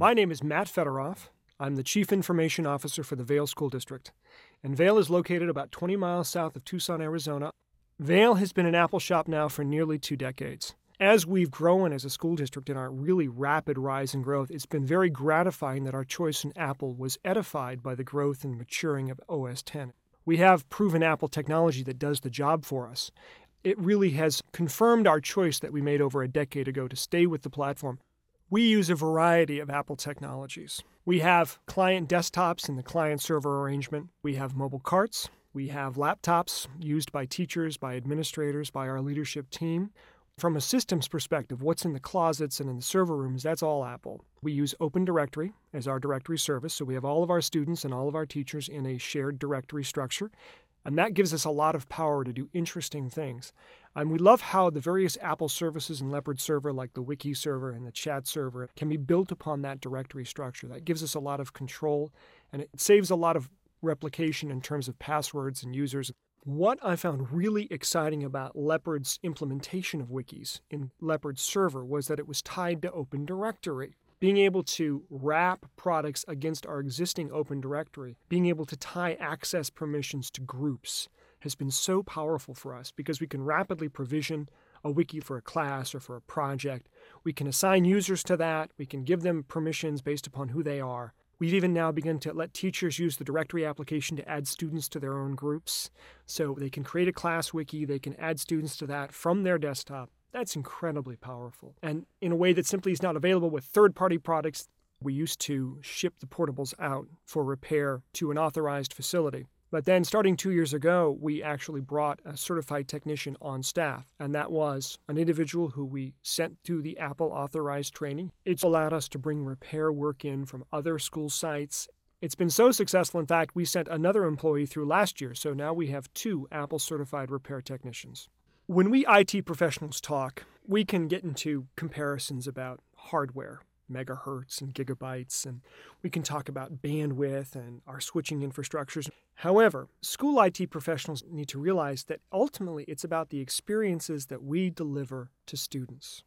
My name is Matt Federoff. I'm the Chief Information Officer for the Vail School District. And Vail is located about 20 miles south of Tucson, Arizona. Vail has been an Apple shop now for nearly two decades. As we've grown as a school district in our really rapid rise in growth, it's been very gratifying that our choice in Apple was edified by the growth and maturing of OS 10. We have proven Apple technology that does the job for us. It really has confirmed our choice that we made over a decade ago to stay with the platform. We use a variety of Apple technologies. We have client desktops in the client server arrangement. We have mobile carts. We have laptops used by teachers, by administrators, by our leadership team. From a systems perspective, what's in the closets and in the server rooms, that's all Apple. We use Open Directory as our directory service, so we have all of our students and all of our teachers in a shared directory structure. And that gives us a lot of power to do interesting things. And we love how the various Apple services and Leopard server, like the Wiki server and the chat server, can be built upon that directory structure. That gives us a lot of control and it saves a lot of replication in terms of passwords and users. What I found really exciting about Leopard's implementation of wikis in Leopard server was that it was tied to Open Directory being able to wrap products against our existing open directory, being able to tie access permissions to groups has been so powerful for us because we can rapidly provision a wiki for a class or for a project. We can assign users to that. We can give them permissions based upon who they are. We've even now begun to let teachers use the directory application to add students to their own groups. So they can create a class wiki, they can add students to that from their desktop. That's incredibly powerful. And in a way that simply is not available with third party products, we used to ship the portables out for repair to an authorized facility. But then, starting two years ago, we actually brought a certified technician on staff, and that was an individual who we sent through the Apple authorized training. It's allowed us to bring repair work in from other school sites. It's been so successful, in fact, we sent another employee through last year, so now we have two Apple certified repair technicians. When we IT professionals talk, we can get into comparisons about hardware, megahertz and gigabytes, and we can talk about bandwidth and our switching infrastructures. However, school IT professionals need to realize that ultimately it's about the experiences that we deliver to students.